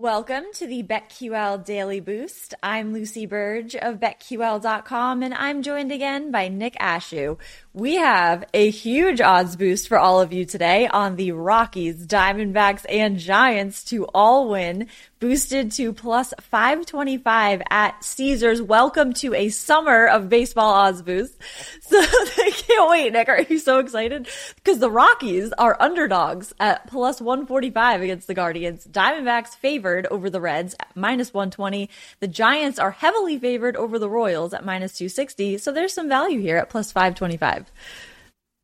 Welcome to the BetQL Daily Boost. I'm Lucy Burdge of BetQL.com, and I'm joined again by Nick Ashooh. We have a huge odds boost for all of you today on the Rockies, Diamondbacks, and Giants to all win, boosted to plus 525 at Caesars. Welcome to a summer of baseball odds boost. So I can't wait, Nick. Are you so excited? Because the Rockies are underdogs at plus 145 against the Guardians. Diamondbacks favored over the Reds at minus 120. The Giants are heavily favored over the Royals at minus 260. So there's some value here at plus 525.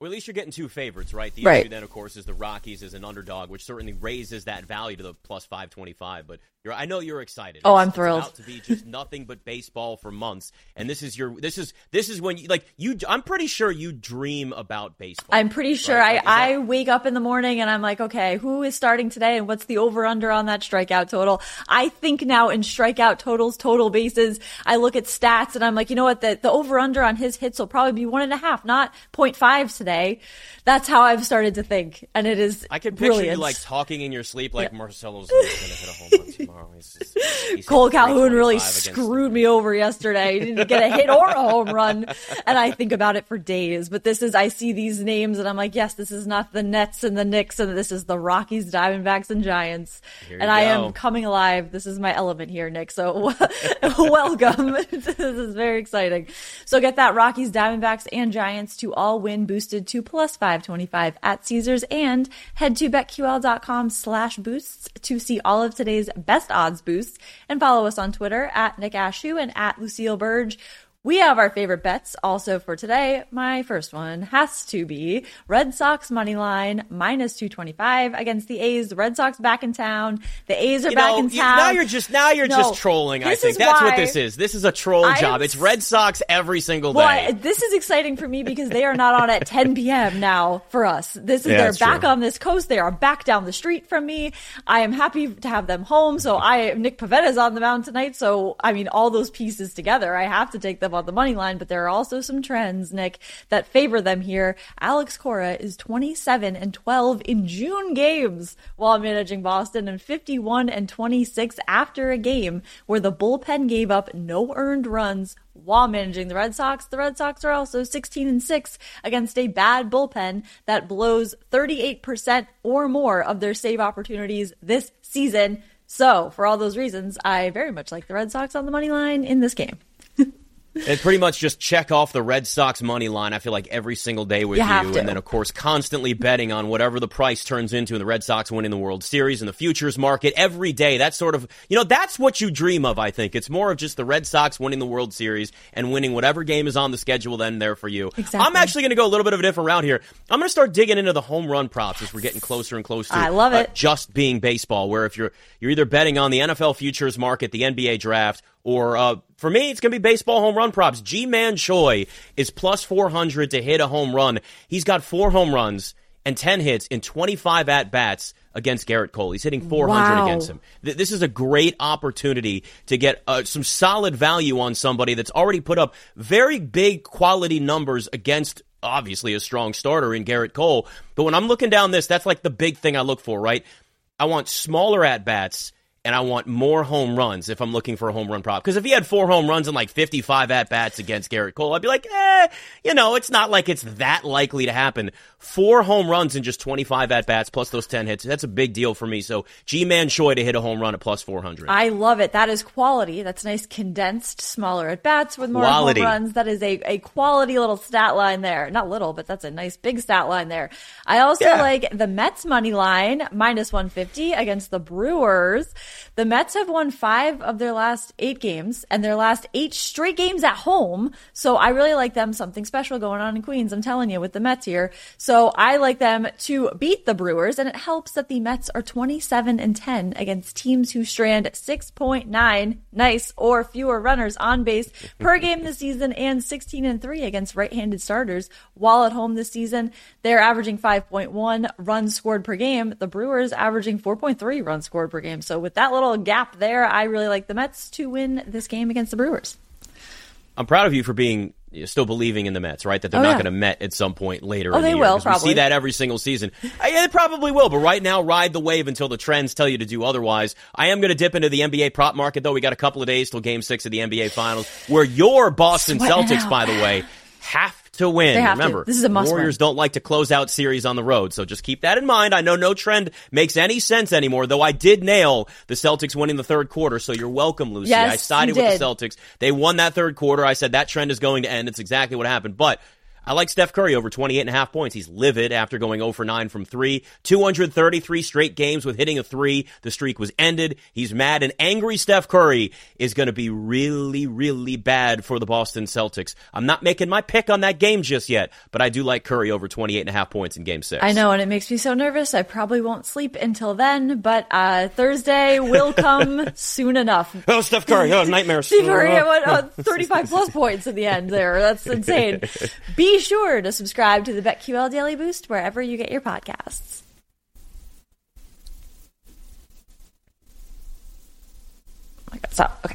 Well, at least you're getting two favorites, right? The Right. issue then, of course, is the Rockies as an underdog, which certainly raises that value to the plus 525. But you're, I know you're excited. Oh, It's- I'm it's thrilled. about to be just nothing but baseball for months, and this is your, this is, this is when you like you. I'm pretty sure you dream about baseball. I'm pretty sure right? Like, is I, I that- wake up in the morning and I'm like, okay, who is starting today and what's the over under on that strikeout total? I think now in strikeout totals, total bases. I look at stats and I'm like, you know what? The, the over under on his hits will probably be one and a half, not 0.5 today. That's how I've started to think. And it is I can picture brilliant. you like talking in your sleep, like Marcelo's going to hit a home run tomorrow. Oh, he's just, he's Cole Calhoun really 325 against- screwed me over yesterday. He didn't get a hit or a home run. And I think about it for days. But this is, I see these names and I'm like, yes, this is not the Nets and the Knicks and this is the Rockies, Diamondbacks, and Giants. And you I am coming alive. This is my element here, Nick. So welcome. this is very exciting. So get that Rockies, Diamondbacks, and Giants to all win boosted to plus 525 at Caesars and head to betql.com slash boosts to see all of today's best odds boosts and follow us on Twitter at Nick Ashooh and at Lucille Burdge. We have our favorite bets also for today. My first one has to be Red Sox money line minus 225 against the A's. The Red Sox back in town. The A's are You back know, in you- town. now you're just now you're No, just trolling. I think that's what this is. This is a troll I am job. It's Red Sox every single day. Well, I- this is exciting for me because they are not on at 10 p.m. now for us. This is Yeah, they're back true. on this coast. They are back down the street from me. I am happy to have them home. So I Nick Pivetta's on the mound tonight. So I mean, all those pieces together, I have to take them on the money line. But there are also some trends, Nick, that favor them here. Alex Cora is 27 and 12 in June games while managing Boston, and 51 and 26 after a game where the bullpen gave up no earned runs while managing the Red Sox. The Red Sox are also 16 and 6 against a bad bullpen that blows 38% or more of their save opportunities this season. So, for all those reasons, I very much like the Red Sox on the money line in this game. And pretty much just check off the Red Sox money line. I feel like every single day with You you, and then of course constantly betting on whatever the price turns into in the Red Sox winning the World Series and the futures market every day. That's sort of you know that's what you dream of. I think it's more of just the Red Sox winning the World Series and winning whatever game is on the schedule then there for you. Exactly. I'm actually going to go a little bit of a different route here. I'm going to start digging into the home run props as we're getting closer and closer. to I love uh, it. just being baseball, where if you're you're either betting on the NFL futures market, the NBA draft, or uh, for me, it's going to be baseball home run props. Ji-Man Choi is plus 400 to hit a home run. He's got four home runs and 10 hits in 25 at bats against Gerrit Cole. He's hitting 400 Wow. against him. Th- This is a great opportunity to get uh, some solid value on somebody that's already put up very big quality numbers against obviously a strong starter in Gerrit Cole. But when I'm looking down this, that's like the big thing I look for, right? I want smaller at bats and I want more home runs if I'm looking for a home run prop. Because if he had four home runs and like 55 at bats against Gerrit Cole, I'd be like, eh, you know, it's not like it's that likely to happen. Four home runs and just 25 at bats plus those 10 hits, that's a big deal for me. So Ji-Man Choi to hit a home run at plus 400. I love it. That is quality. That's nice condensed, smaller at bats with more Quality. home runs. That is a, a quality little stat line there. Not little, but that's a nice big stat line there. I also Yeah. like the Mets money line minus 150 against the Brewers. The Mets have won five of their last eight games and their last eight straight games at home. So I really like them. Something special going on in Queens. I'm telling you with the Mets here. So I like them to beat the Brewers and it helps that the Mets are 27 and 10 against teams who strand 6.9 nice or fewer runners on base per game this season and 16 and 3 against right-handed starters. While at home this season, they're averaging 5.1 runs scored per game. The Brewers averaging 4.3 runs scored per game. So with that little gap there, I really like the Mets to win this game against the Brewers. I'm proud of you for being still believing in the Mets, right? That they're Oh, not yeah. going to Met at some point later. Oh, in the they year, will, 'cause We see that every single season. Uh, yeah, they probably will, but right now, ride the wave until the trends tell you to do otherwise. I am going to dip into the NBA prop market, though. We got a couple of days till Game Six of the NBA Finals, where your Boston Sweating Celtics, out. by the way, have to win. They have to. Remember, This is a must Warriors win. don't like to close out series on the road, so just keep that in mind. I know no trend makes any sense anymore, though. I did nail the Celtics winning the third quarter, so you're welcome, Lucy. Yes, I sided with the Celtics. They won that third quarter. I said that trend is going to end. It's exactly what happened. But I like Steph Curry over 28 and a half points. He's livid after going 0 for 9 from 3. 233 straight games with hitting a 3. The streak was ended. He's mad and angry Steph Curry is going to be really, really bad for the Boston Celtics. I'm not making my pick on that game just yet, but I do like Curry over 28 and a half points in game 6. I know, and it makes me so nervous. I probably won't sleep until then, but uh, Thursday will come soon enough. Oh, Steph Curry. Oh, nightmares. Steph Curry uh, 35 plus points at the end there. That's insane. Be sure to subscribe to the BetQL Daily Boost wherever you get your podcasts. Oh my God, stop. Okay.